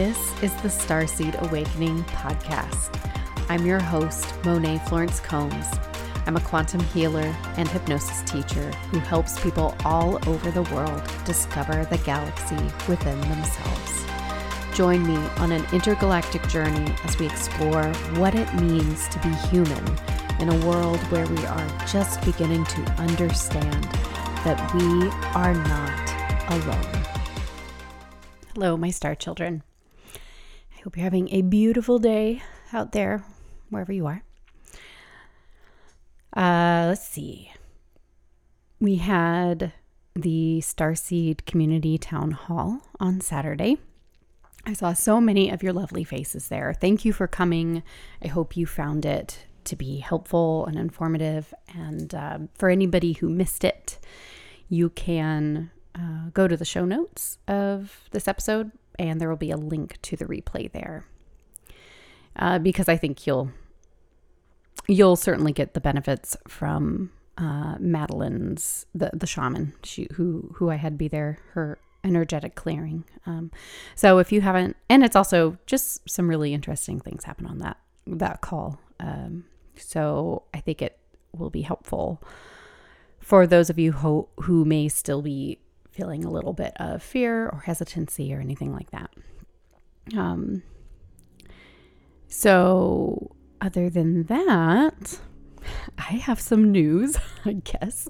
This is the Starseed Awakening podcast. I'm your host, Monet Florence Combs. I'm a quantum healer and hypnosis teacher who helps people all over the world discover the galaxy within themselves. Join me on an intergalactic journey as we explore what it means to be human in a world where we are just beginning to understand that we are not alone. Hello, my star children. I hope you're having a beautiful day out there, wherever you are. Uh, let's see. We had the Starseed Community Town Hall on Saturday. I saw so many of your lovely faces there. Thank you for coming. I hope you found it to be helpful and informative. And um, for anybody who missed it, you can uh, go to the show notes of this episode and there will be a link to the replay there. Uh, because I think you'll you'll certainly get the benefits from uh, Madeline's the the shaman she, who who I had be there her energetic clearing. Um, so if you haven't, and it's also just some really interesting things happen on that that call. Um, so I think it will be helpful for those of you who who may still be feeling a little bit of fear or hesitancy or anything like that. Um, so, other than that, I have some news, I guess,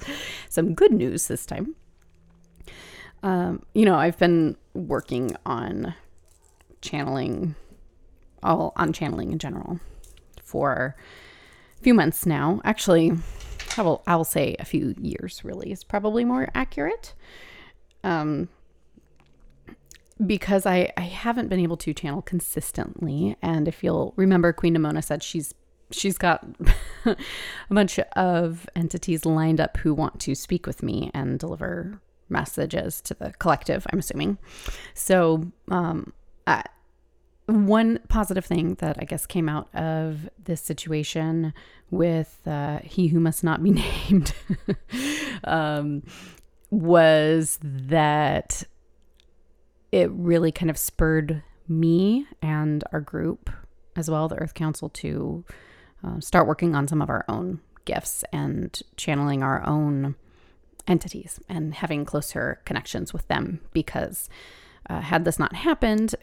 some good news this time. Um, you know, I've been working on channeling, all on channeling in general for a few months now. Actually, I will, I will say a few years really is probably more accurate um, because I, I haven't been able to channel consistently. And if you'll remember, Queen Nimona said she's she's got a bunch of entities lined up who want to speak with me and deliver messages to the collective. I'm assuming. So, um, I, one positive thing that I guess came out of this situation with uh, he who must not be named um, was that it really kind of spurred me and our group as well, the Earth Council, to uh, start working on some of our own gifts and channeling our own entities and having closer connections with them. Because uh, had this not happened,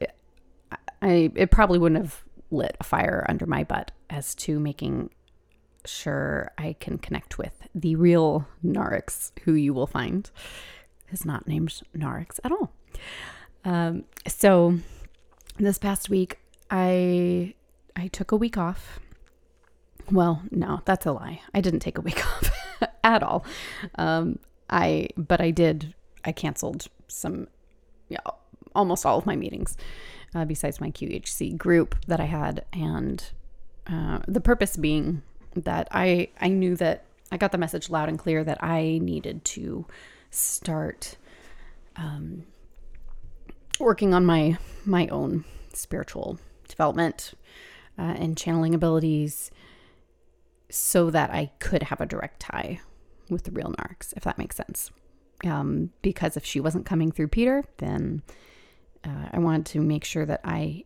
I it probably wouldn't have lit a fire under my butt as to making sure I can connect with the real Narix, who you will find is not named Narix at all. Um, so this past week, I I took a week off. Well, no, that's a lie. I didn't take a week off at all. Um, I but I did. I canceled some, yeah, almost all of my meetings, uh, besides my QHC group that I had, and uh, the purpose being that I I knew that I got the message loud and clear that I needed to start um, working on my my own spiritual development uh, and channeling abilities so that I could have a direct tie with the real Narix, if that makes sense. Um, because if she wasn't coming through Peter, then uh, I wanted to make sure that I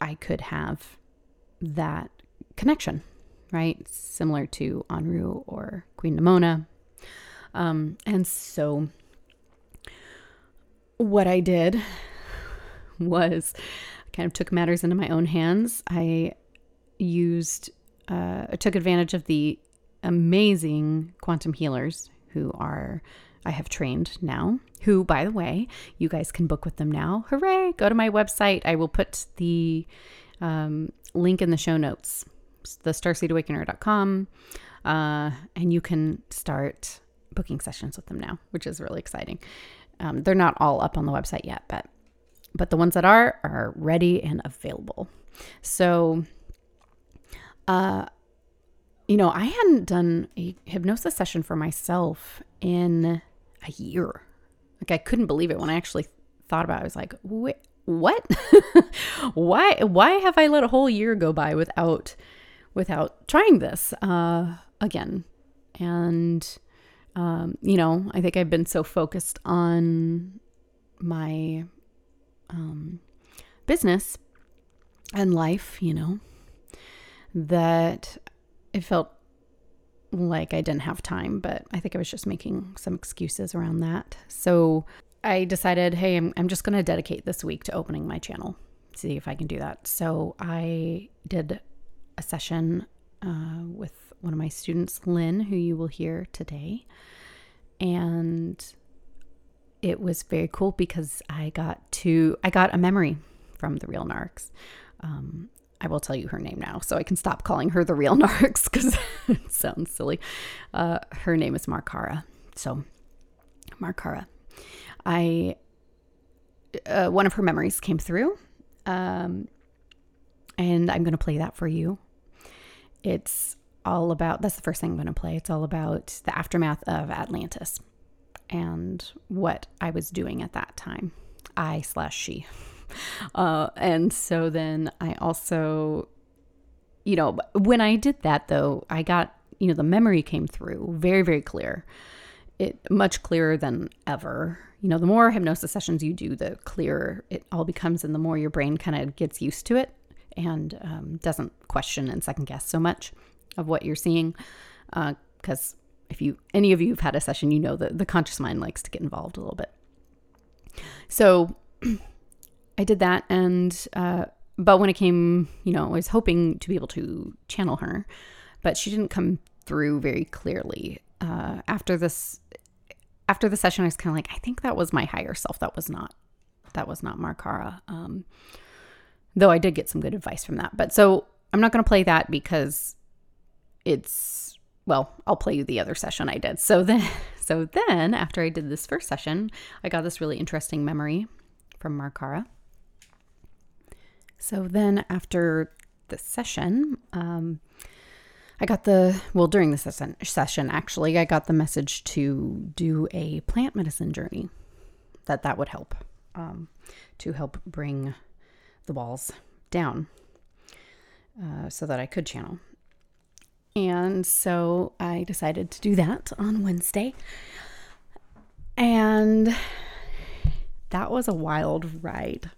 I could have that connection right? Similar to Anru or Queen Nimona. Um, and so what I did was kind of took matters into my own hands. I used, uh, I took advantage of the amazing quantum healers who are, I have trained now, who, by the way, you guys can book with them now. Hooray! Go to my website. I will put the um, link in the show notes the starseedawakener.com. Uh, and you can start booking sessions with them now, which is really exciting. Um, they're not all up on the website yet, but but the ones that are are ready and available. So, uh, you know, I hadn't done a hypnosis session for myself in a year. Like I couldn't believe it when I actually thought about it. I was like, what? why? Why have I let a whole year go by without without trying this uh, again. And, um, you know, I think I've been so focused on my um, business and life, you know, that it felt like I didn't have time, but I think I was just making some excuses around that. So I decided, hey, I'm, I'm just going to dedicate this week to opening my channel, see if I can do that. So I did a session uh, with one of my students, Lynn, who you will hear today. And it was very cool because I got to, I got a memory from the real Narix. Um, I will tell you her name now so I can stop calling her the real Narix because it sounds silly. Uh, her name is Markara. So, Markara. I, uh, one of her memories came through. Um, and I'm going to play that for you. It's all about, that's the first thing I'm going to play. It's all about the aftermath of Atlantis and what I was doing at that time. I slash she. Uh, and so then I also, you know, when I did that though, I got, you know, the memory came through very, very clear. It much clearer than ever. You know, the more hypnosis sessions you do, the clearer it all becomes, and the more your brain kind of gets used to it and um, doesn't question and second guess so much of what you're seeing. Because uh, if you any of you have had a session, you know that the conscious mind likes to get involved a little bit. So I did that, and uh, but when it came, you know, I was hoping to be able to channel her, but she didn't come through very clearly. Uh, after this, after the session, I was kind of like, I think that was my higher self. That was not, that was not Markara. Um, though I did get some good advice from that. But so I'm not going to play that because it's well, I'll play you the other session I did. So then, so then after I did this first session, I got this really interesting memory from Markara. So then after the session, um, I got the well during the session, session actually I got the message to do a plant medicine journey that that would help um, to help bring the walls down uh, so that I could channel. And so I decided to do that on Wednesday. And that was a wild ride.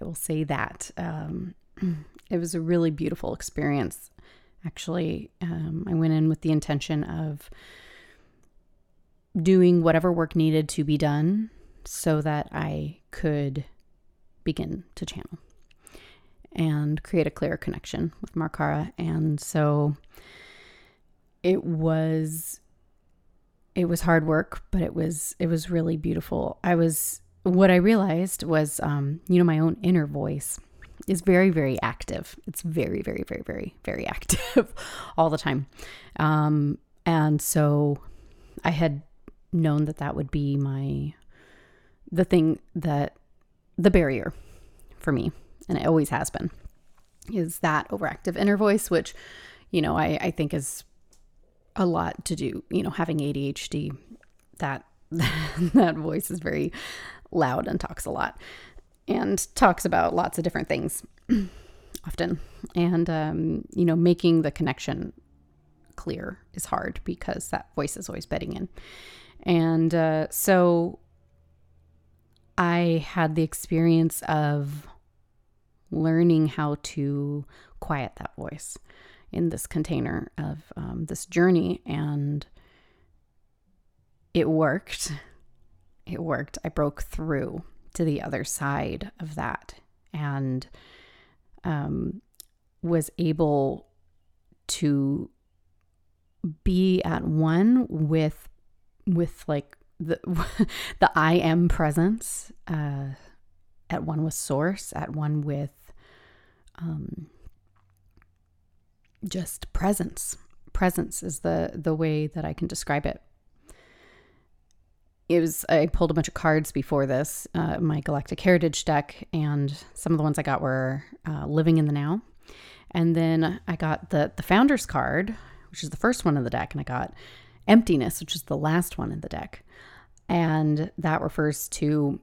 I will say that. Um, it was a really beautiful experience. Actually, um, I went in with the intention of doing whatever work needed to be done so that I could begin to channel and create a clear connection with Markara. And so it was it was hard work, but it was it was really beautiful. I was what I realized was um, you know, my own inner voice is very, very active. It's very, very, very, very, very active all the time. Um, and so I had known that that would be my the thing that the barrier for me and it always has been, is that overactive inner voice, which, you know, I, I think is a lot to do, you know, having ADHD, that that voice is very loud and talks a lot and talks about lots of different things often. And, um, you know, making the connection clear is hard because that voice is always bedding in. And uh, so I had the experience of learning how to quiet that voice in this container of um, this journey. And it worked. It worked. I broke through to the other side of that and um, was able to be at one with with like the the I am presence uh, at one with source at one with um, just presence. Presence is the the way that I can describe it. It was I pulled a bunch of cards before this, uh, my Galactic Heritage deck, and some of the ones I got were uh, Living in the Now, and then I got the the Founders card, which is the first one in the deck, and I got Emptiness, which is the last one in the deck, and that refers to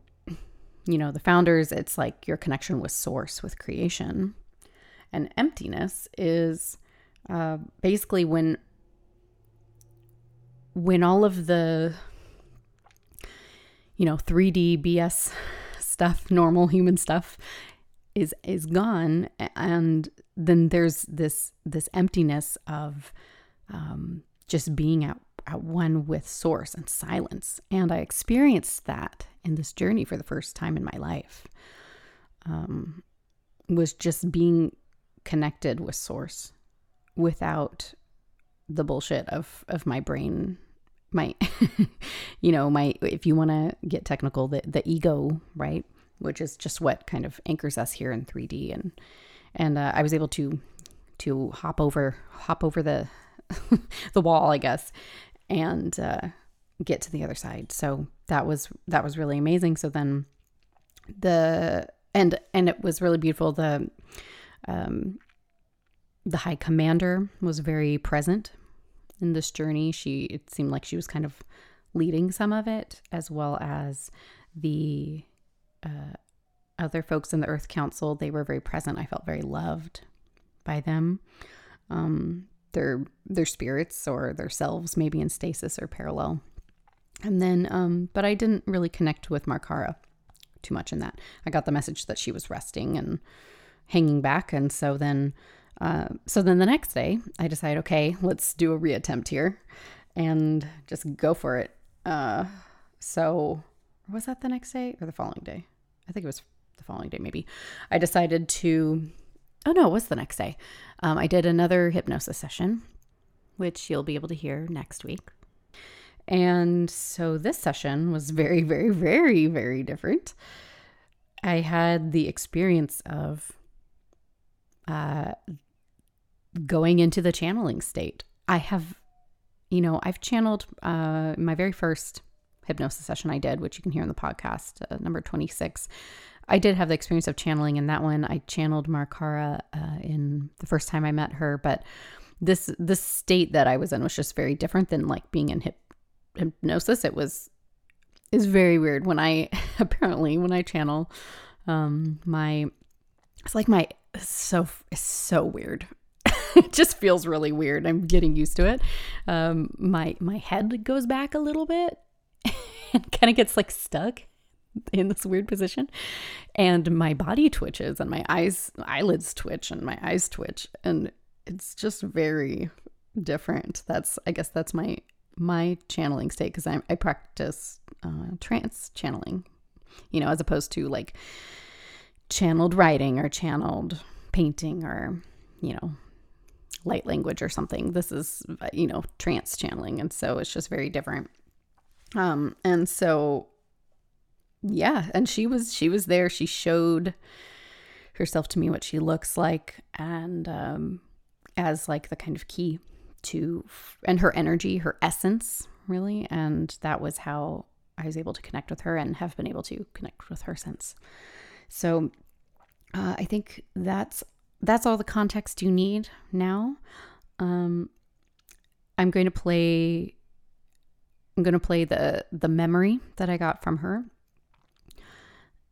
you know the founders. It's like your connection with Source, with creation and emptiness is uh, basically when when all of the you know 3D BS stuff, normal human stuff, is is gone and then there's this this emptiness of um, just being at, at one with source and silence. And i experienced that in this journey for the first time in my life. Um, was just being connected with source without the bullshit of of my brain my you know my if you want to get technical the the ego right? Which is just what kind of anchors us here in 3D and and uh, I was able to to hop over hop over the the wall I guess and uh, get to the other side. So that was that was really amazing. So then the and and it was really beautiful. The um the high commander was very present in this journey she it seemed like she was kind of leading some of it as well as the uh, other folks in the Earth Council, they were very present. I felt very loved by them. Um, their their spirits or their selves maybe in stasis or parallel. And then, um, but I didn't really connect with Markara too much in that. I got the message that she was resting and hanging back, and so then, uh, so then the next day, I decided, okay, let's do a reattempt here, and just go for it. Uh, so was that the next day or the following day? I think it was the following day, maybe. I decided to, oh no, it was the next day. Um, I did another hypnosis session, which you'll be able to hear next week. And so this session was very, very, very, very different. I had the experience of going into the channeling state. I have, you know, I've channeled uh, my very first hypnosis session I did, which you can hear in the podcast, uh, number 26. I did have the experience of channeling in that one. I channeled Markara uh, in the first time I met her, but this this state that I was in was just very different than like being in hip, hypnosis. It was is very weird when I apparently when I channel um my it's like my so it's so weird. It just feels really weird. I'm getting used to it. Um my my head goes back a little bit and kind of gets like stuck in this weird position. And my body twitches and my eyes eyelids twitch and my eyes twitch. And it's just very different. That's i guess that's my my channeling state because I, I practice uh, trance channeling you know as opposed to like channeled writing or channeled painting or you know light language or something this is you know trance channeling and so it's just very different um, and so yeah, and she was she was there. She showed herself to me what she looks like and um as like the kind of key to and her energy, her essence, really, and that was how I was able to connect with her and have been able to connect with her since. So uh, I think that's that's all the context you need now. Um, I'm going to play I'm going to play the the memory that I got from her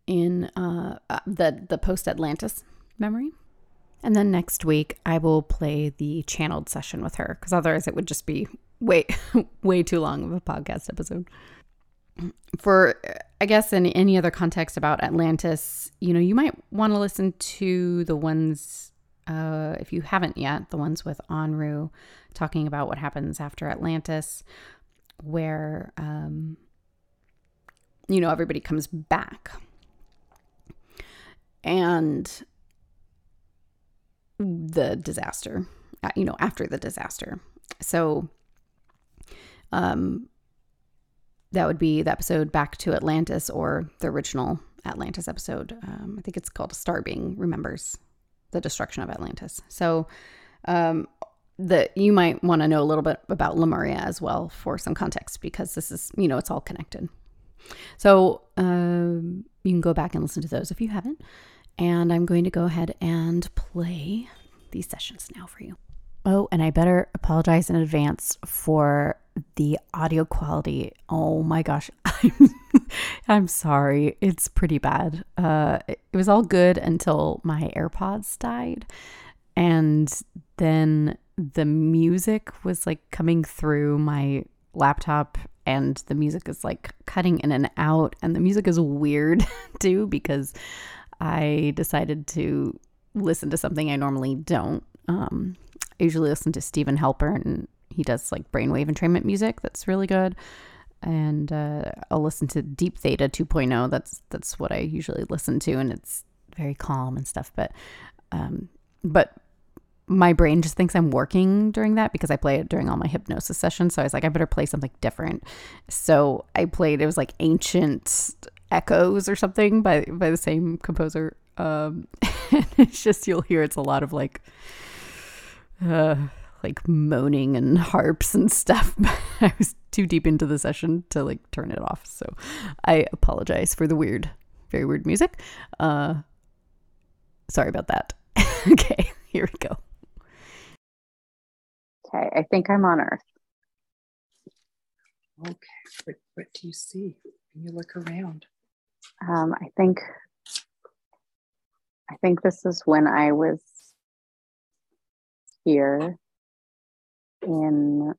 in uh, uh the the post Atlantis memory. And then next week I will play the channeled session with her because otherwise it would just be way way too long of a podcast episode. For I guess in any other context about Atlantis, you know, you might want to listen to the ones uh, if you haven't yet, the ones with Anru talking about what happens after Atlantis where um, you know everybody comes back. And the disaster uh, you know after the disaster. So um that would be the episode back to atlantis or the original atlantis episode um, i think it's called star being remembers the destruction of atlantis so um that you might want to know a little bit about Lemuria as well for some context because this is, you know, it's all connected. So um, you can go back and listen to those if you haven't. And I'm going to go ahead and play these sessions now for you. Oh, and I better apologize in advance for the audio quality. Oh my gosh, I'm, I'm sorry. It's pretty bad. Uh, it was all good until my AirPods died. And then the music was like coming through my laptop and the music is like cutting in and out and the music is weird too because I decided to listen to something I normally don't. Um, I usually listen to Steven Halpern. He does like brainwave entrainment music that's really good. And uh, I'll listen to Deep Theta 2.0. That's that's what I usually listen to, and it's very calm and stuff. But um, but my brain just thinks I'm working during that because I play it during all my hypnosis sessions. So I was like, I better play something different. So I played it was like ancient echoes or something by by the same composer. Um, and it's just you'll hear it's a lot of like uh like moaning and harps and stuff. I was too deep into the session to like turn it off. So I apologize for the weird, very weird music. Uh sorry about that. okay, here we go. Okay, I think I'm on Earth. Okay, what, what do you see when you look around? Um, I think I think this is when I was here in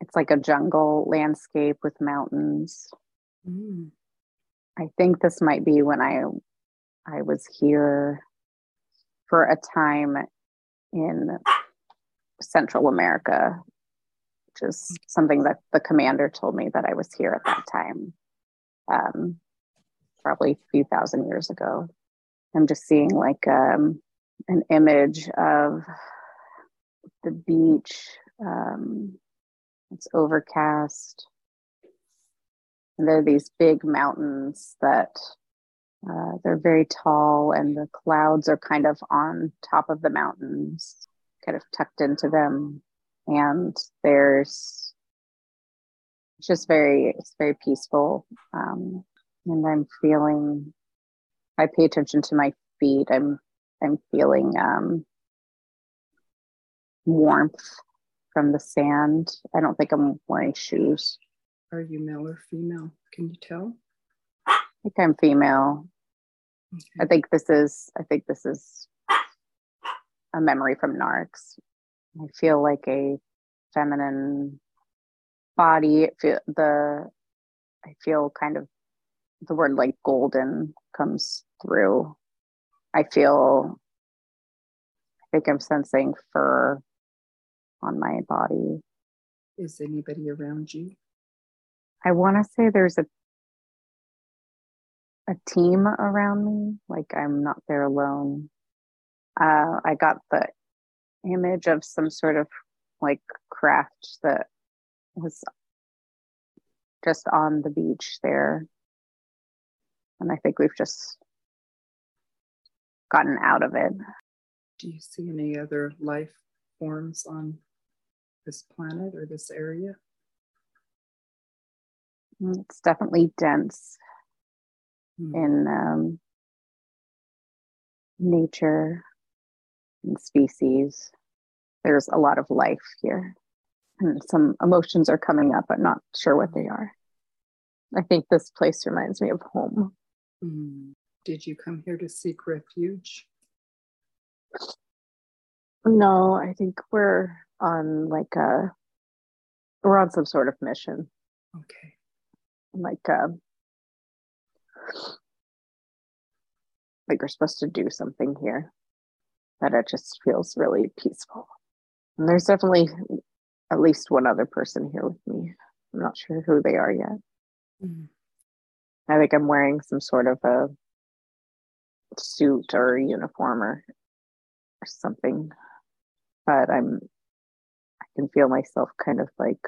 it's like a jungle landscape with mountains. Mm. I think this might be when I I was here for a time in Central America, which is something that the commander told me that I was here at that time, um, probably a few thousand years ago. I'm just seeing like um, an image of the beach. Um, it's overcast. And there are these big mountains that uh, they're very tall, and the clouds are kind of on top of the mountains kind of tucked into them. And there's just very it's very peaceful. Um, and i'm feeling i pay attention to my feet. I'm i'm feeling um, warmth from the sand i don't think i'm wearing shoes Are you male or female? Can you tell? i think i'm female i think this is i think this is a memory from Narix. I feel like a feminine body. It feel the I feel kind of the word like golden comes through. I feel I think I'm sensing fur on my body. Is anybody around you? I want to say there's a a team around me, like I'm not there alone. Uh, I got the image of some sort of like craft that was just on the beach there. And I think we've just gotten out of it. Do you see any other life forms on this planet or this area? It's definitely dense Hmm. in um, nature and species. There's a lot of life here. And some emotions are coming up, but not sure what they are. I think this place reminds me of home. Hmm. Did you come here to seek refuge? No, I think we're on like a we're on some sort of mission. Okay. Like um like we're supposed to do something here. That it just feels really peaceful. And there's definitely at least one other person here with me. I'm not sure who they are yet. Hmm. I think I'm wearing some sort of a suit or uniform or, or something. But I'm can feel myself kind of like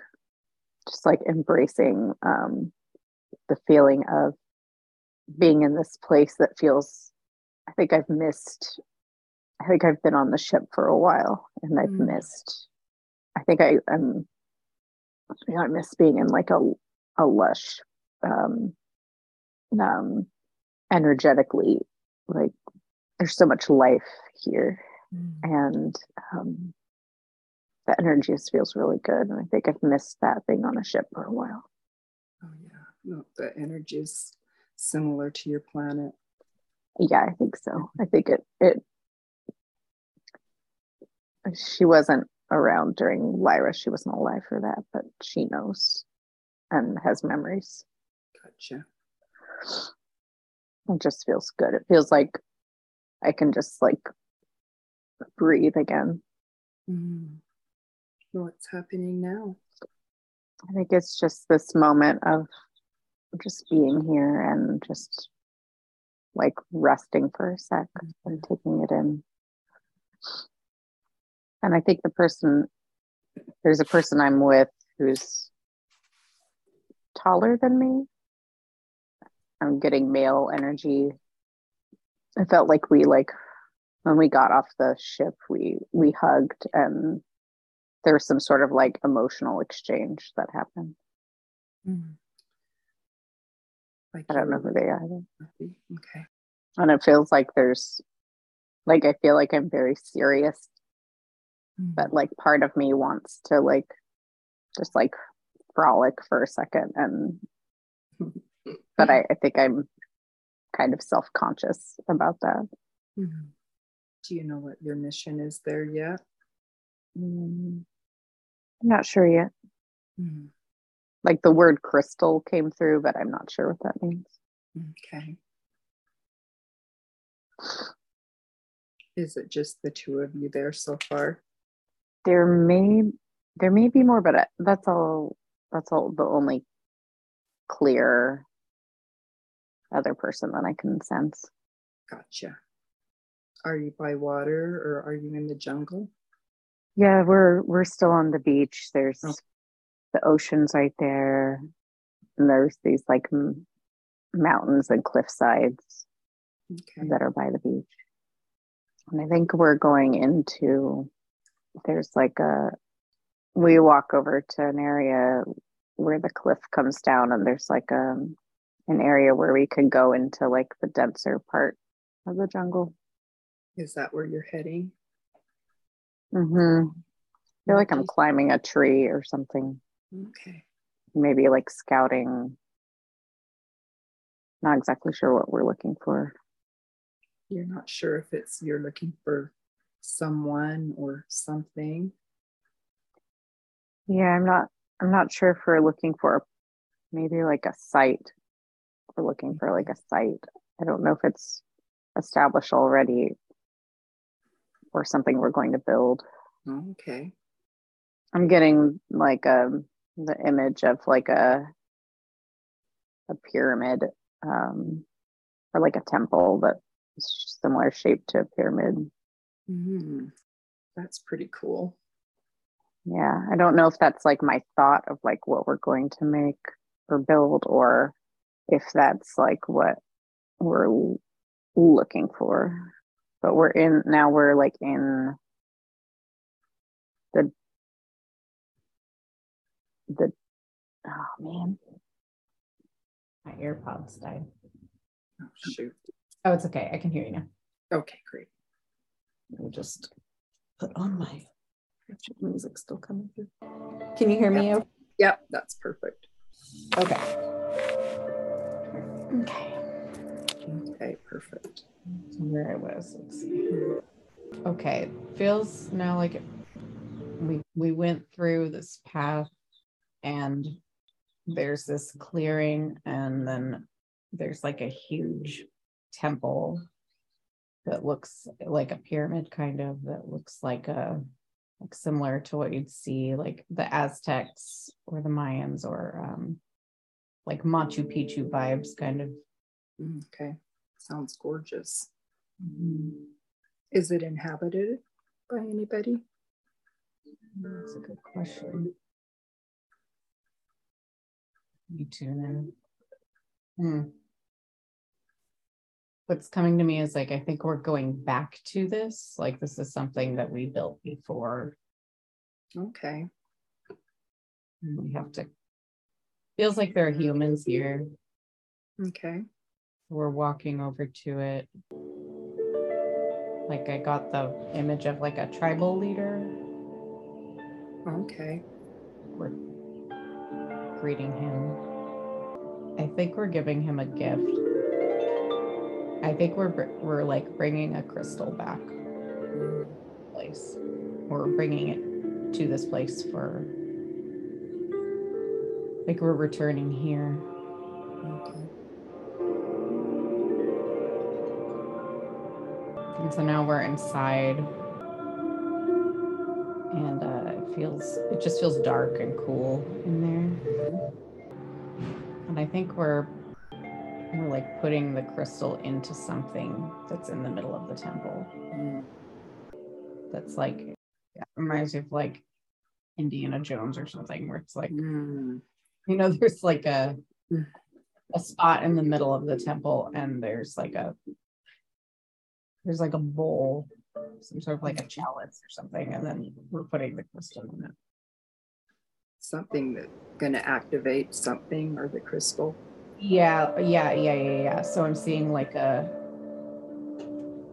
just like embracing um the feeling of being in this place that feels I think I've missed I think I've been on the ship for a while and I've Mm. missed I think I am you know, I miss being in like a a lush um um energetically like there's so much life here Hmm. and um the energy just feels really good and I think I've missed that being on a ship for a while. Oh yeah. No, the energy is similar to your planet. Yeah, I think so. I think it it she wasn't around during Lyra. She wasn't alive for that, but she knows and has memories. Gotcha. it just feels good. It feels like I can just like breathe again. Mm. What's happening now? I think it's just this moment of just being here and just like resting for a sec and mm-hmm. taking it in. And I think the person, there's a person I'm with who's taller than me. I'm getting male energy. I felt like we like when we got off the ship, we we hugged and there was some sort of like emotional exchange that happened. Mm. Like I don't know who they are. Okay. And it feels like there's like I feel like I'm very serious, Mm. but like part of me wants to like just like frolic for a second and but I, I think I'm kind of self-conscious about that. Mhm. Do you know what your mission is there yet? Mm, I'm not sure yet. Mm. Like the word crystal came through, but I'm not sure what that means. Okay. Is it just the two of you there so far? There may there may be more, but uh, that's all that's all the only clear other person that I can sense. Gotcha. Are you by water or are you in the jungle? Yeah, we're we're still on the beach. There's Oh. the ocean's right there, and there's these like m- mountains and cliff sides Okay. that are by the beach. And I think we're going into there's like a we walk over to an area where the cliff comes down and there's like a an area where we could go into like the denser part of the jungle. Is that where you're heading? Mm-hmm. I feel like I'm climbing a tree or something. Okay. Maybe like scouting. Not exactly sure what we're looking for. You're not sure if it's you're looking for someone or something. Yeah, I'm not I'm not sure if we're looking for maybe like a site. We're looking for like a site. I don't know if it's established already or something we're going to build. Okay. I'm getting like um the image of like a a pyramid um or like a temple that is similar shape to a pyramid. Mhm. That's pretty cool. Yeah, I don't know if that's like my thought of like what we're going to make or build or if that's like what we're looking for. But we're in now we're like in the the oh man. My AirPods died. Oh, shoot. Oh, it's okay. I can hear you now. Okay, great. i'll just put on my music still coming through. Can you hear me? o- Yep, that's perfect. Okay. Okay. Okay, perfect. Where I was. Let's see. Okay. Feels now like we we went through this path and there's this clearing and then there's like a huge temple that looks like a pyramid kind of that looks like a like similar to what you'd see like the Aztecs or the Mayans or um like Machu Picchu vibes kind of Mm, Okay, sounds gorgeous. Is it inhabited by anybody? That's a good question. Me too, in. Hmm. What's coming to me is like I think we're going back to this. Like this is something that we built before. Okay. We have to. Feels like there are humans here. Okay. We're walking over to it. Like I got the image of like a tribal leader. Okay. We're greeting him. I think we're giving him a gift. I think we're we're like bringing a crystal back place. We're bringing it to this place for like we're returning here. Okay. And so now we're inside. And uh, it feels, it just feels dark and cool in there. And I think we're, we're like putting the crystal into something that's in the middle of the temple. Mm. That's like, yeah, reminds me of like Indiana Jones or something, where it's like, Mm. you know, there's like a, a spot in the middle of the temple and there's like a, there's like a bowl, some sort of like a chalice or something, and then we're putting the crystal in it. Something that's gonna activate something or the crystal. Yeah, yeah, yeah, yeah, yeah. So I'm seeing like a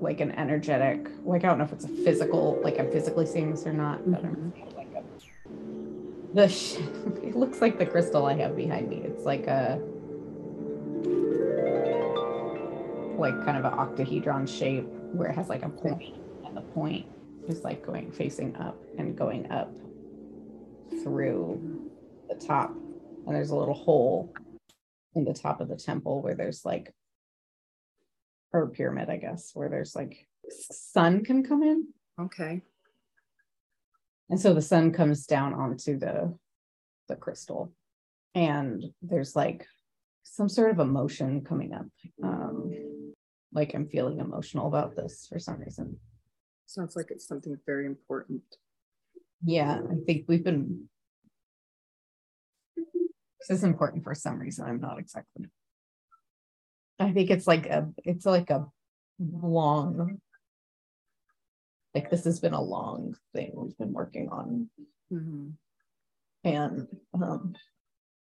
like an energetic, like I don't know if it's a physical, like I'm physically seeing this or not, but I'm mm-hmm. seeing like a the sh- it looks like the crystal I have behind me. It's like a like kind of an octahedron shape where it has like a point and the point is like going facing up and going up through the top. And there's a little hole in the top of the temple where there's like or pyramid i guess where there's like sun can come in. Okay. and so the sun comes down onto the the crystal. And there's like some sort of emotion coming up. Um like i'm feeling emotional about this for some reason Sounds like it's something very important. yeah i think we've been this is important for some reason i'm not exactly i think it's like a it's like a long like this has been a long thing we've been working on Mhm. and um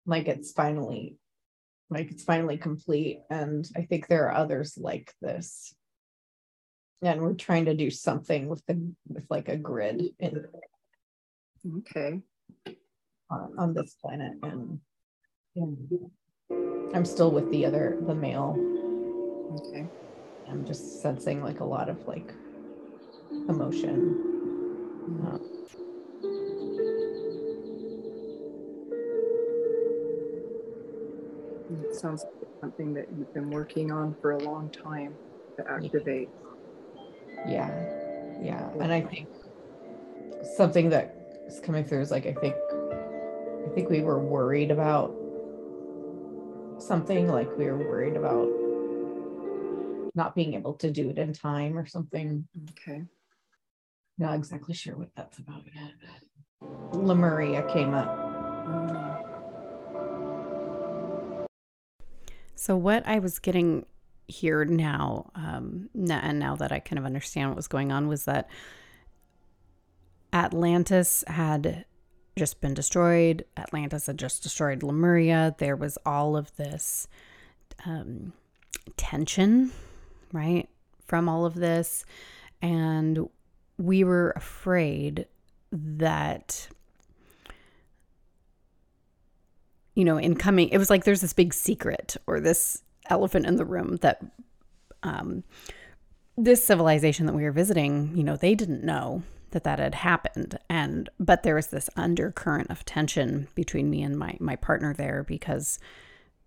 like it's finally like it's finally complete and i think there are others like this and we're trying to do something with the with like a grid in Okay. on, on this planet and and i'm still with the other the male Okay. i'm just sensing like a lot of like emotion Mm. It sounds like something that you've been working on for a long time to activate. yeah yeah and i think something that is coming through is like i think i think we were worried about something like we were worried about not being able to do it in time or something Okay. not exactly sure what that's about yet lemuria came up Mm. So what I was getting here now, um, and now that I kind of understand what was going on, was that Atlantis had just been destroyed. Atlantis had just destroyed Lemuria. There was all of this um, tension, right, from all of this, and we were afraid that you know, in coming, it was like there's this big secret or this elephant in the room that um, this civilization that we were visiting, you know, they didn't know that that had happened. And, but there was this undercurrent of tension between me and my, my partner there because,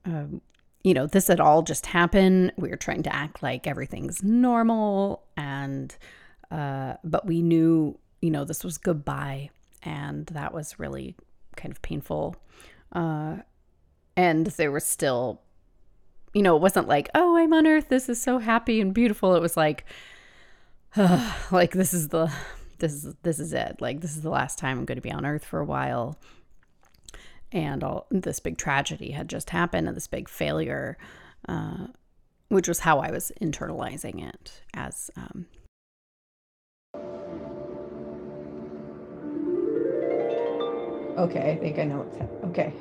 um, you know, this had all just happened. We were trying to act like everything's normal. And, uh, but we knew, you know, this was goodbye. And that was really kind of painful uh, and there was still, you know, it wasn't like, oh, I'm on Earth. This is so happy and beautiful. It was like, like this is the, this is this is it. Like this is the last time I'm going to be on Earth for a while. And all this big tragedy had just happened, and this big failure, uh, which was how I was internalizing it as um, Okay, I think I know what's happening. Okay.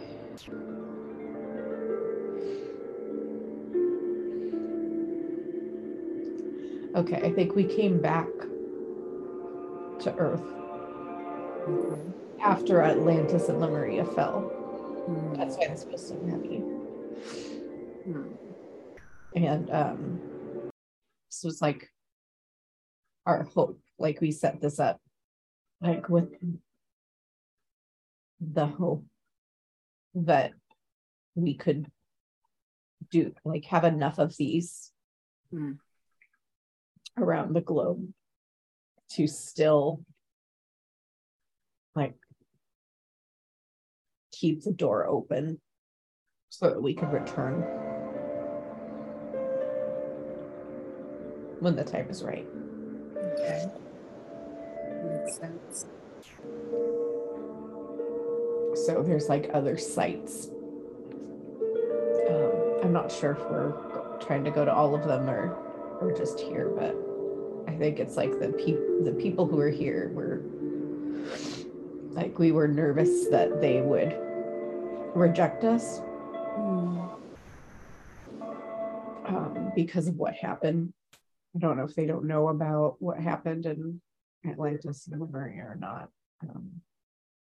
Okay, I think we came back to Earth Okay. after Atlantis and Lemuria fell. Mm. That's why this was so heavy. Mm. And um this was like our hope. Like we set this up like with the hope that we could do like have enough of these Mm. around the globe to still like keep the door open so that we could return when the time is right. So there's like other sites. Um, I'm not sure if we're trying to go to all of them or or just here, but I think it's like the peop the people who are here were like we were nervous that they would reject us um, because of what happened. I don't know if they don't know about what happened in Atlantis and Lemuria or not. Um,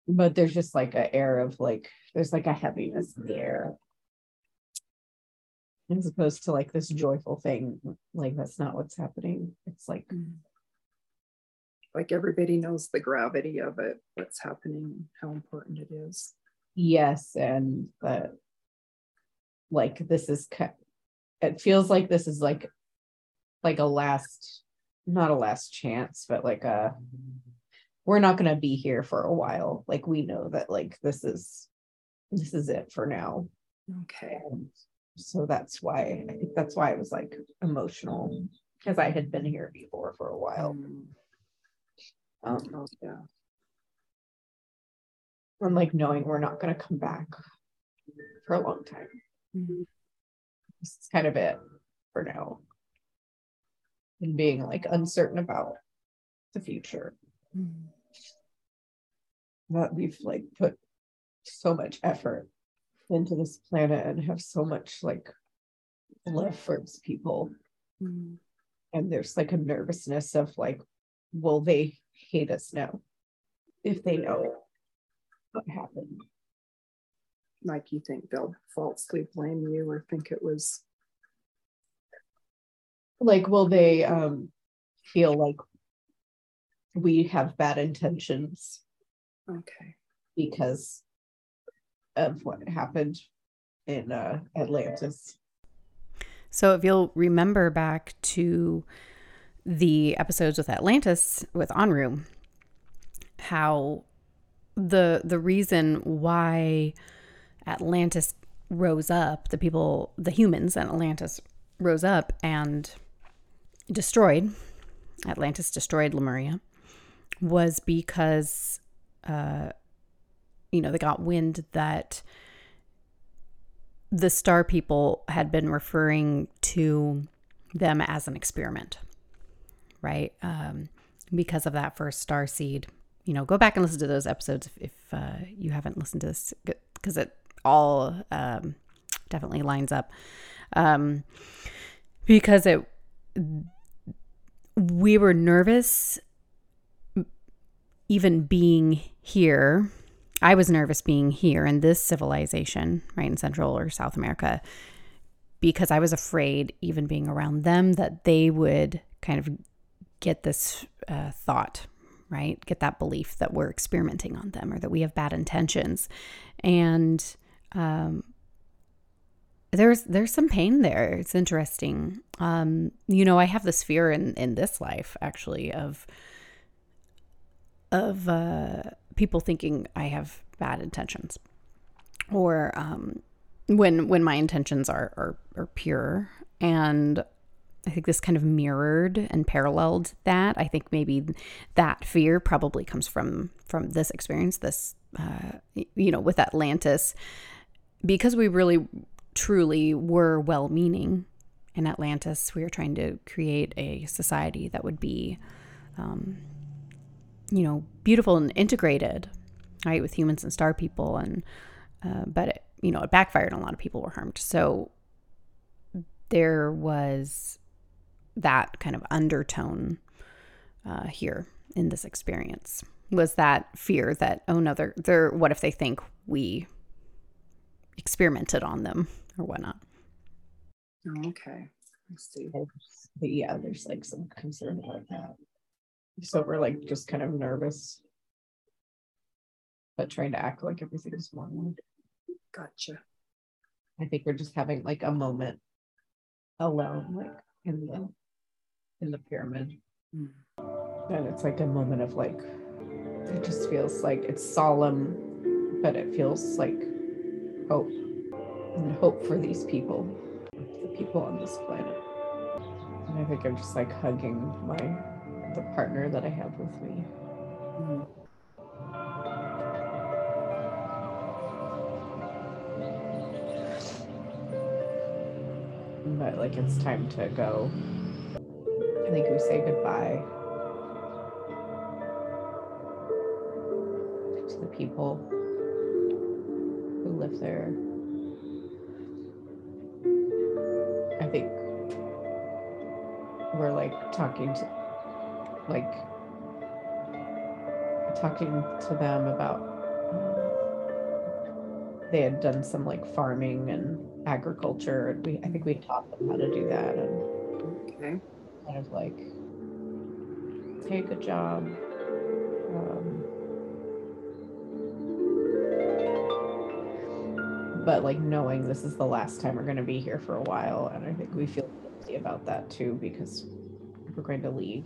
but there's just like an air of like there's like a heaviness in the air. As opposed to like this joyful thing like that's not what's happening. It's like mm. Like everybody knows the gravity of it, what's happening, how important it is. yes and that like this is it feels like this is like like a last not a last chance but like a mm-hmm. We're not going to be here for a while like we know that like this is this is it for now Okay. And so that's why I think that's why it was like emotional because I had been here before for a while. Um, Um, oh, yeah. and like knowing we're not going to come back for a long time. Mhm. This is kind of it for now. And being like uncertain about the future. Mhm. That we've like put so much effort into this planet and have so much like love for its people. Mhm. and there's like a nervousness of like will they hate us now if they know what happened Like you think they'll falsely blame you or think it was. like will they um feel like we have bad intentions Okay. because of what happened in uh atlantis So if you'll remember back to the episodes with Atlantis with Anru, how the the reason why Atlantis rose up, the people, the humans and Atlantis rose up and destroyed Atlantis, destroyed Lemuria, was because uh, you know they got wind that the star people had been referring to them as an experiment, right? Um, because of that first star seed. You know, go back and listen to those episodes if, if uh, you haven't listened to this, because it all um, definitely lines up. Um, because it, we were nervous even being here I was nervous being here in this civilization, right in Central or South America, because I was afraid, even being around them, that they would kind of get this uh, thought, right? Get that belief that we're experimenting on them or that we have bad intentions. And um, there's there's some pain there. It's interesting. Um, you know, I have this fear in in this life actually of of uh, people thinking I have bad intentions, or um, when when my intentions are, are are pure. And I think this kind of mirrored and paralleled that. I think maybe that fear probably comes from from this experience. This uh, you know with Atlantis, because we really truly were well meaning in Atlantis. We were trying to create a society that would be. Um, you know, beautiful and integrated, right, with humans and star people, and uh, but it, you know, it backfired and a lot of people were harmed. So there was that kind of undertone uh, here in this experience was that fear that oh no, they're they're what if they think we experimented on them or whatnot. Okay. I see. yeah there's like some concern about that so we're like just kind of nervous but trying to act like everything's normal Gotcha. I think we're just having like a moment alone, like in the in the pyramid. Mm. And it's like a moment of like, it just feels like it's solemn, but it feels like hope and hope for these people, the people on this planet. And I think I'm just like hugging my the partner that I have with me. Mm. But like it's time to go. I think we say goodbye to the people who live there. I think we're like talking to like talking to them about um, they had done some like farming and agriculture and we I think we taught them how to do that and Okay. kind of like hey good job um, but like knowing this is the last time we're going to be here for a while and i think we feel guilty about that too because we're going to leave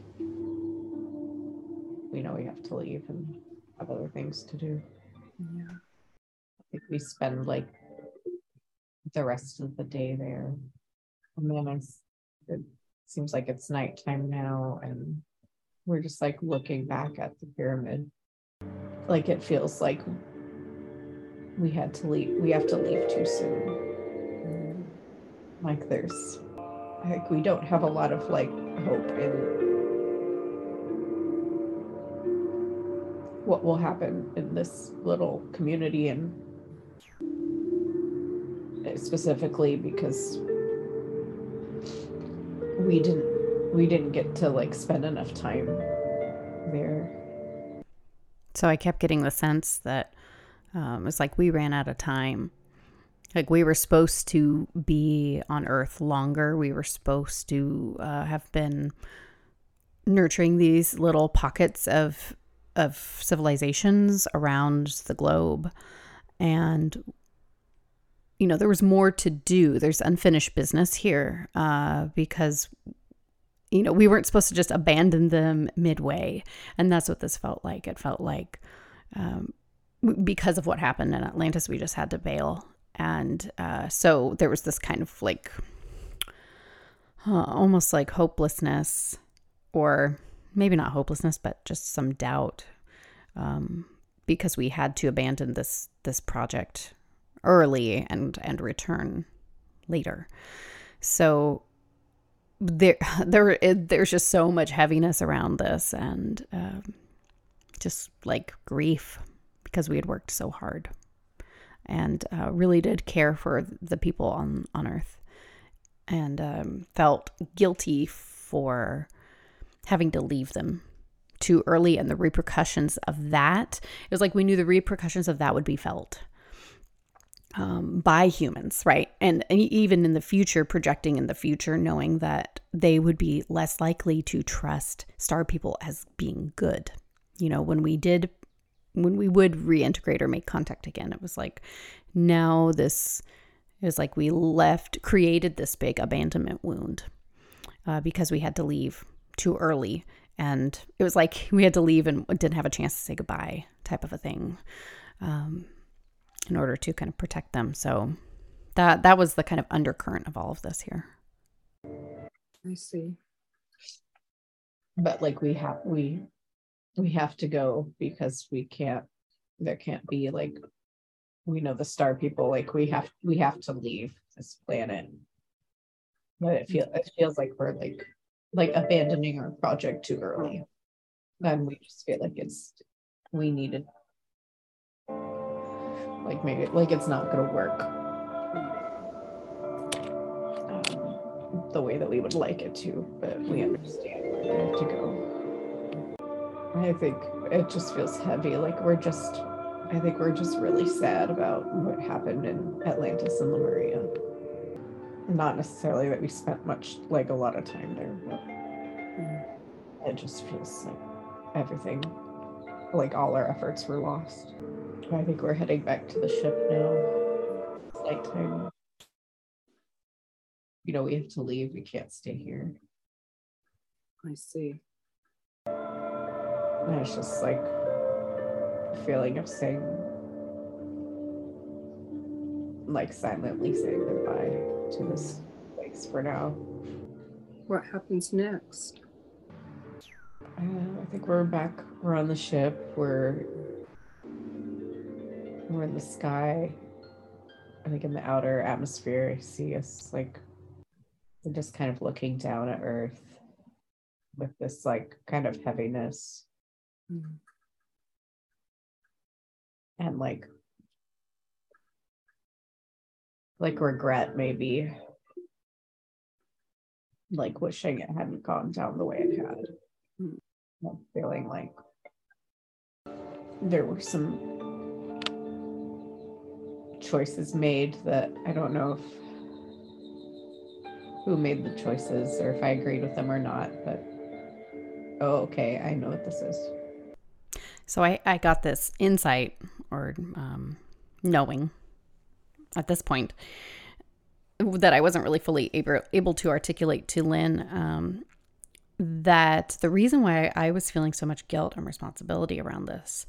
we know we have to leave and have other things to do. Yeah. i think we spend like the rest of the day there. And then it's it seems like it's nighttime now and we're just like looking back at the pyramid. Like it feels like we had to leave we have to leave too soon. Mm-hmm. Like there's like we don't have a lot of like hope in what will happen in this little community and specifically because we didn't we didn't get to like spend enough time there So I kept getting the sense that um, it's like we ran out of time. Like we were supposed to be on Earth longer. We were supposed to uh, have been nurturing these little pockets of of civilizations around the globe, and you know there was more to do. There's unfinished business here uh, because you know we weren't supposed to just abandon them midway, and that's what this felt like. It felt like um, because of what happened in Atlantis, we just had to bail. And uh, so there was this kind of like uh, almost like hopelessness, or maybe not hopelessness, but just some doubt um, because we had to abandon this this project early and and return later. So there there there's just so much heaviness around this and um, just like grief because we had worked so hard and uh, really did care for the people on on earth and um, felt guilty for having to leave them too early and the repercussions of that it was like we knew the repercussions of that would be felt um, by humans, right? And, even in the future, projecting in the future, knowing that they would be less likely to trust star people as being good. You know, when we did, when we would reintegrate or make contact again, it was like now this, it was like we left, created this big abandonment wound uh, because we had to leave too early. And it was like we had to leave and didn't have a chance to say goodbye, type of a thing. Um, in order to kind of protect them. So that that was the kind of undercurrent of all of this here. I see. but like we have we we have to go because we can't there can't be like we know the star people like we have we have to leave this planet but it feels it feels like we're like like abandoning our project too early and we just feel like it's we needed like maybe like it's not gonna work um, the way that we would like it to but we understand where we have to go I think it just feels heavy. Like we're just, I think we're just really sad about what happened in Atlantis and Lemuria. Not necessarily that we spent much, like a lot of time there, but hmm. it just feels like everything, like all our efforts were lost. I think we're heading back to the ship now. It's nighttime. You know, we have to leave. We can't stay here. I see. And it's just like a feeling of saying, like silently saying goodbye to this place for now. What happens next? Uh, I think we're back. We're on the ship. We're we're in the sky. I think in the outer atmosphere, I see us like we're just kind of looking down at Earth with this like kind of heaviness Mm. and like like regret maybe like wishing it hadn't gone down the way it had. I'm feeling like there were some choices made that i don't know if who made the choices or if i agreed with them or not but oh okay i know what this is So I, I got this insight or um, knowing at this point that I wasn't really fully able, able to articulate to Lynn um, that the reason why I was feeling so much guilt and responsibility around this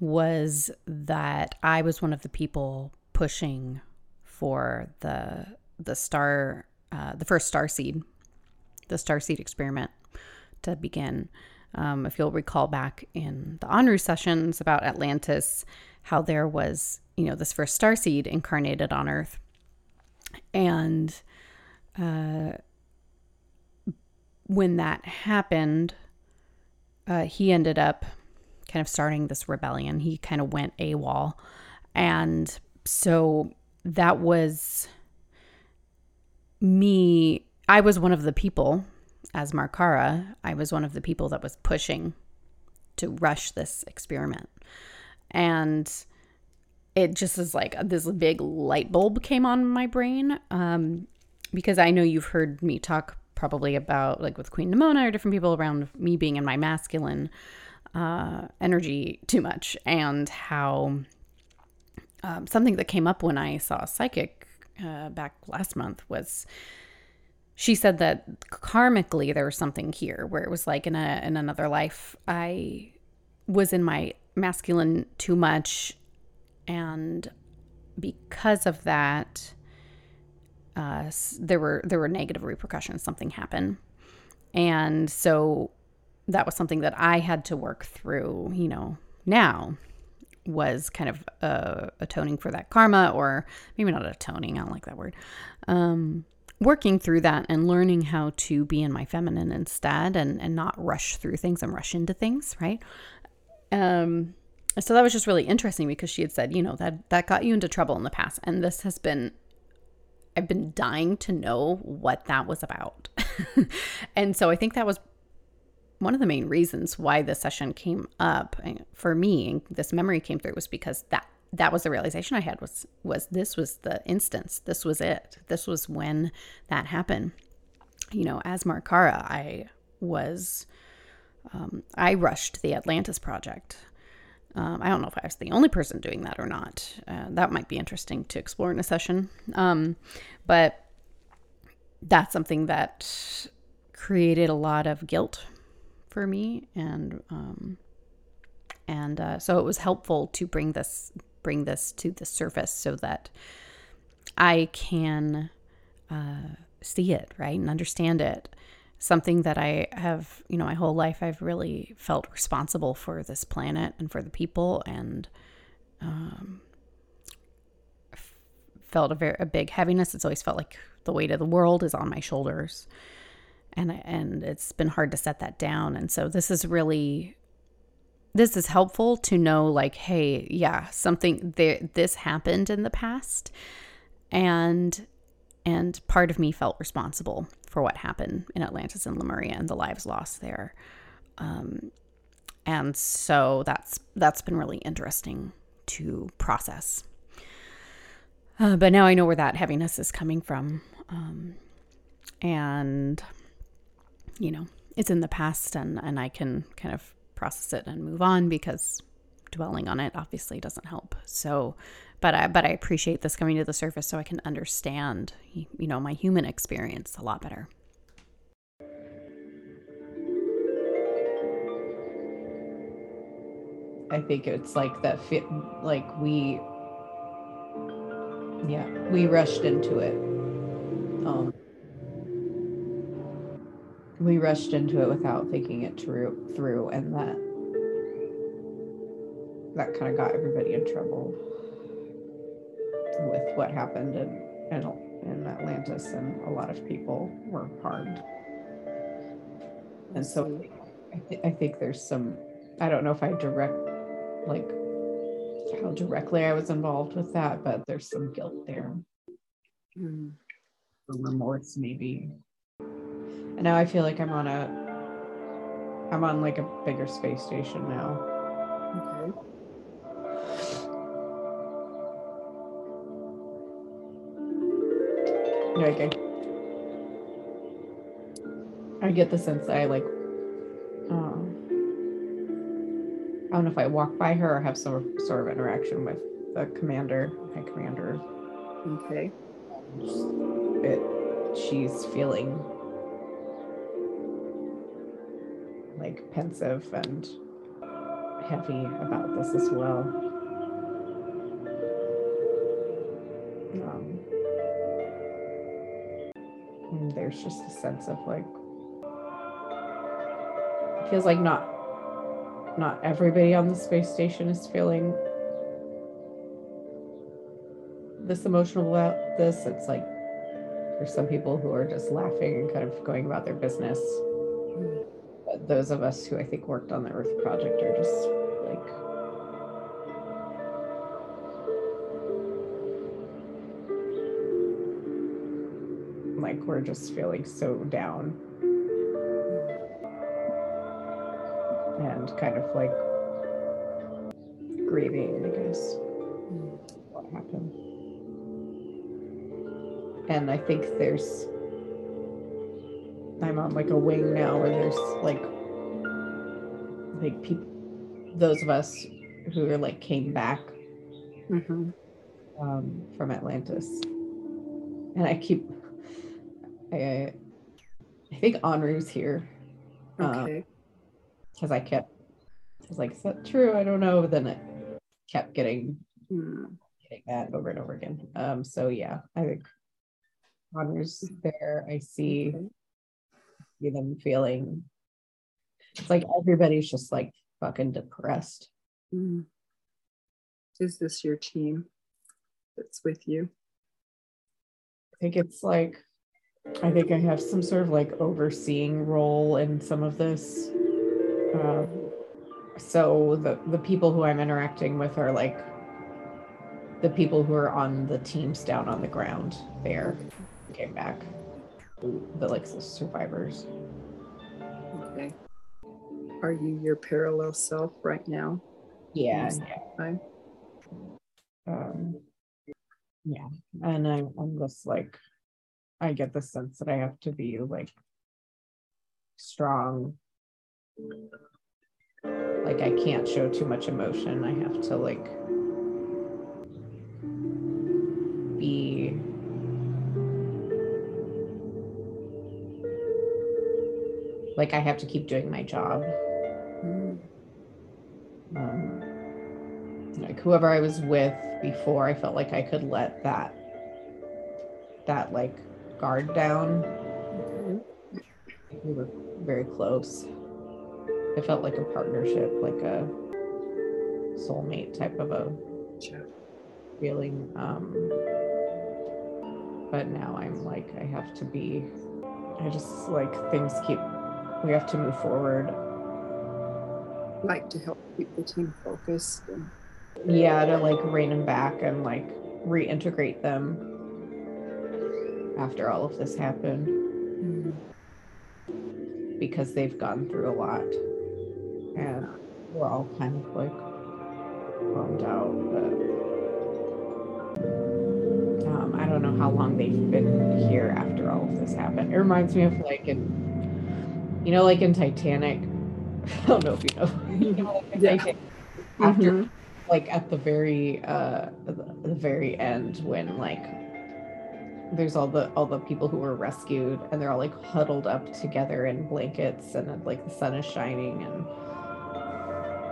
was that I was one of the people pushing for the the star uh, the first star seed the star seed experiment to begin. Um, if you'll recall back in the Enru sessions about Atlantis, how there was, you know, this first star seed incarnated on Earth. And uh, when that happened, uh, he ended up kind of starting this rebellion. He kind of went AWOL. And so that was me. I was one of the people as Markara, I was one of the people that was pushing to rush this experiment. And it just is like this big light bulb came on my brain. Um, because I know you've heard me talk probably about, like with Queen Nimona or different people around me being in my masculine uh, energy too much, and how um, something that came up when I saw a psychic uh, back last month was she said that karmically there was something here where it was like in a in another life I was in my masculine too much and because of that uh, there were there were negative repercussions. Something happened. And so that was something that I had to work through you know now was kind of uh, atoning for that karma or maybe not atoning I don't like that word um working through that and learning how to be in my feminine instead and and not rush through things and rush into things right? Um so that was just really interesting because she had said you know that that got you into trouble in the past and this has been i've been dying to know what that was about and so i think that was one of the main reasons why this session came up for me and this memory came through was because that that was the realization I had was was this was the instance. This was it. This was when that happened. You know, as Markara, I was um, I rushed the Atlantis project. Um, I don't know if I was the only person doing that or not. Uh, that might be interesting to explore in a session. Um, but that's something that created a lot of guilt for me, and um, and uh, so it was helpful to bring this bring this to the surface so that I can uh, see it, right, and understand it. Something that I have, you know, my whole life, I've really felt responsible for this planet and for the people, and um, felt a very a big heaviness. It's always felt like the weight of the world is on my shoulders, and and it's been hard to set that down. And so this is really this is helpful to know like hey yeah something there this happened in the past and and part of me felt responsible for what happened in atlantis and lemuria and the lives lost there. Um, and so that's that's been really interesting to process. Uh, but now i know where that heaviness is coming from. Um, and you know it's in the past and and i can kind of process it and move on because dwelling on it obviously doesn't help. So, but I, but I appreciate this coming to the surface so I can understand, you know, my human experience a lot better. I think it's like that fit, like we, yeah, we rushed into it. Um, we rushed into it without thinking it through, through and that that kind of got everybody in trouble with what happened in, in in Atlantis and a lot of people were harmed. And so I, th- I think there's some I don't know if I direct like how directly I was involved with that, but there's some guilt there. Mm. Or remorse maybe. And now I feel like I'm on a I'm on like a bigger space station now. Okay. Like I, I get the sense that I like um I don't know if I walk by her or have some sort of interaction with the commander, high commander. Okay. It she's feeling like pensive and heavy about this as well. There's just a sense of like it feels like not not everybody on the space station is feeling this emotional about this. It's like there's some people who are just laughing and kind of going about their business. But those of us who I think worked on the Earth project are just like we're just feeling so down and kind of like grieving, I guess, what happened. And I think there's, I'm on like a wing now where there's like, like people, those of us who are like came back Mm-hmm. um, from Atlantis. And I keep, I, I think Henri's here Okay. because I kept, I was like, is that true? I don't know. But then it kept getting, Mm. getting that over and over again. Um, so yeah, I think Henri's there. I see, Okay. see them feeling, it's like everybody's just like fucking depressed. Mm. Is this your team that's with you? I think it's like I think I have some sort of like overseeing role in some of this. Um, so the the people who I'm interacting with are like the people who are on the teams down on the ground there came back. The like the survivors. Okay. Are you your parallel self right now? Yeah. Yes. yeah. Um, yeah. And I, I'm just like I get the sense that I have to be like strong. Like I can't show too much emotion. I have to like be like I have to keep doing my job. Mm. Um, like whoever I was with before, I felt like I could let that that like guard down. Okay. We were very close. It felt like a partnership, like a soulmate type of a feeling. Um, but now I'm like, I have to be, I just like things keep, we have to move forward. Like to help keep the team focused. And, Yeah, to like rein them back and like reintegrate them after all of this happened Mm. because they've gone through a lot. And we're all kind of like bummed out, but um, I don't know how long they've been here after all of this happened. It reminds me of like in, you know, like in Titanic. I don't know if you know. you know like in Yeah. Titanic, after Mhm. like at the very uh the, the very end when like there's all the all the people who were rescued and they're all like huddled up together in blankets and like the sun is shining and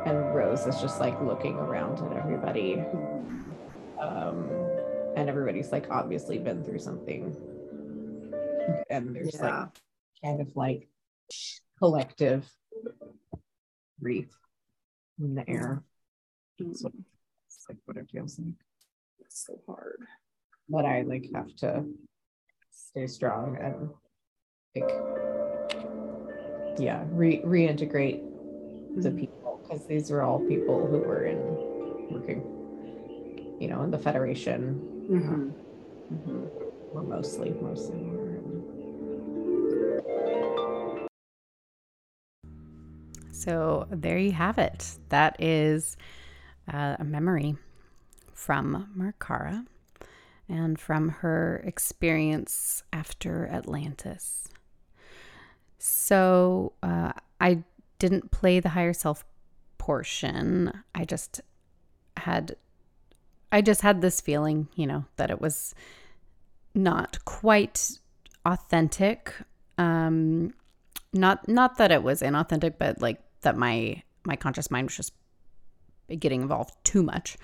and Rose is just like looking around at everybody. Um, and everybody's like obviously been through something. And there's like kind of like collective grief in the air. So it's like what it feels like. It's so hard. But I like have to stay strong and like yeah, re reintegrate the Mhm. people because these are all people who were in working, you know, in the federation. Mhm. Mhm. Or mostly, mostly were. So there you have it. That is uh, a memory from Markara and from her experience after Atlantis. So uh, I didn't play the higher self portion. I just had I just had this feeling, you know, that it was not quite authentic. Um not not that it was inauthentic, but like that my my conscious mind was just getting involved too much,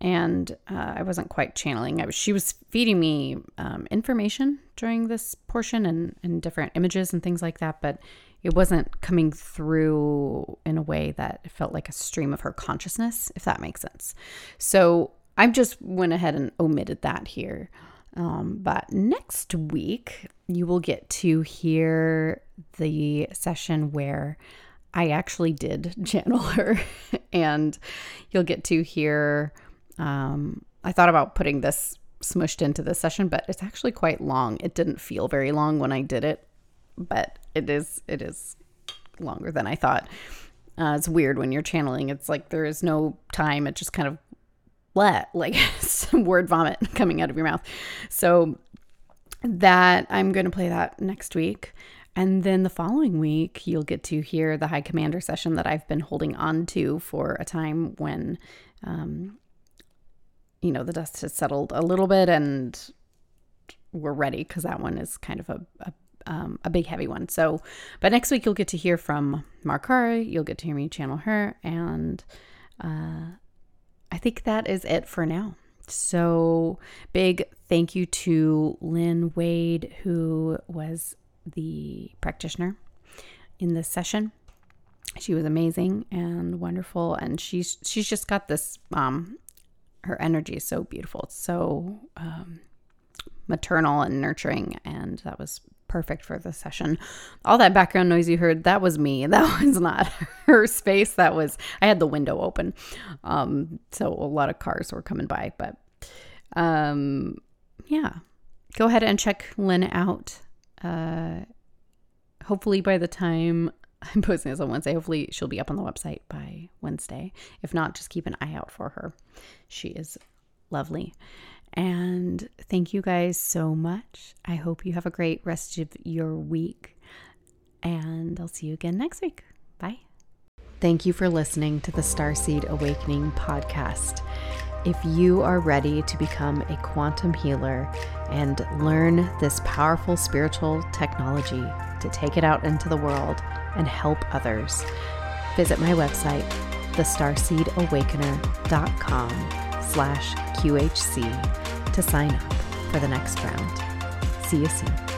and uh, I wasn't quite channeling. I was she was feeding me um, information during this portion and and different images and things like that, but it wasn't coming through in a way that felt like a stream of her consciousness, if that makes sense. So I just went ahead and omitted that here. Um, but next week, you will get to hear the session where I actually did channel her, and you'll get to hear. Um, I thought about putting this smushed into this session, but it's actually quite long. It didn't feel very long when I did it, but it is it is longer than I thought. Uh, it's weird when you're channeling. It's like there is no time. It just kind of let like some word vomit coming out of your mouth. So that I'm going to play that next week. And then the following week, you'll get to hear the High Commander session that I've been holding on to for a time when, um, you know, the dust has settled a little bit and we're ready because that one is kind of a, a, um, a big, heavy one. So, but next week, you'll get to hear from Markara. You'll get to hear me channel her. And uh, I think that is it for now. So, big thank you to Lynn Wade, who was the practitioner in this session. She was amazing and wonderful, and she's she's just got this. Um, her energy is so beautiful. It's so um, maternal and nurturing, and that was perfect for the session. All that background noise you heard, that was me. That was not her space. That was I had the window open, um, so a lot of cars were coming by. But um, yeah, go ahead and check Lynn out. Uh, hopefully by the time I'm posting this on Wednesday, hopefully she'll be up on the website by Wednesday. If not, just keep an eye out for her. She is lovely. And thank you guys so much. I hope you have a great rest of your week. And I'll see you again next week. Bye. Thank you for listening to the Starseed Awakening podcast. If you are ready to become a quantum healer and learn this powerful spiritual technology to take it out into the world and help others, visit my website, thestarseedawakener.com slash QHC to sign up for the next round. See you soon.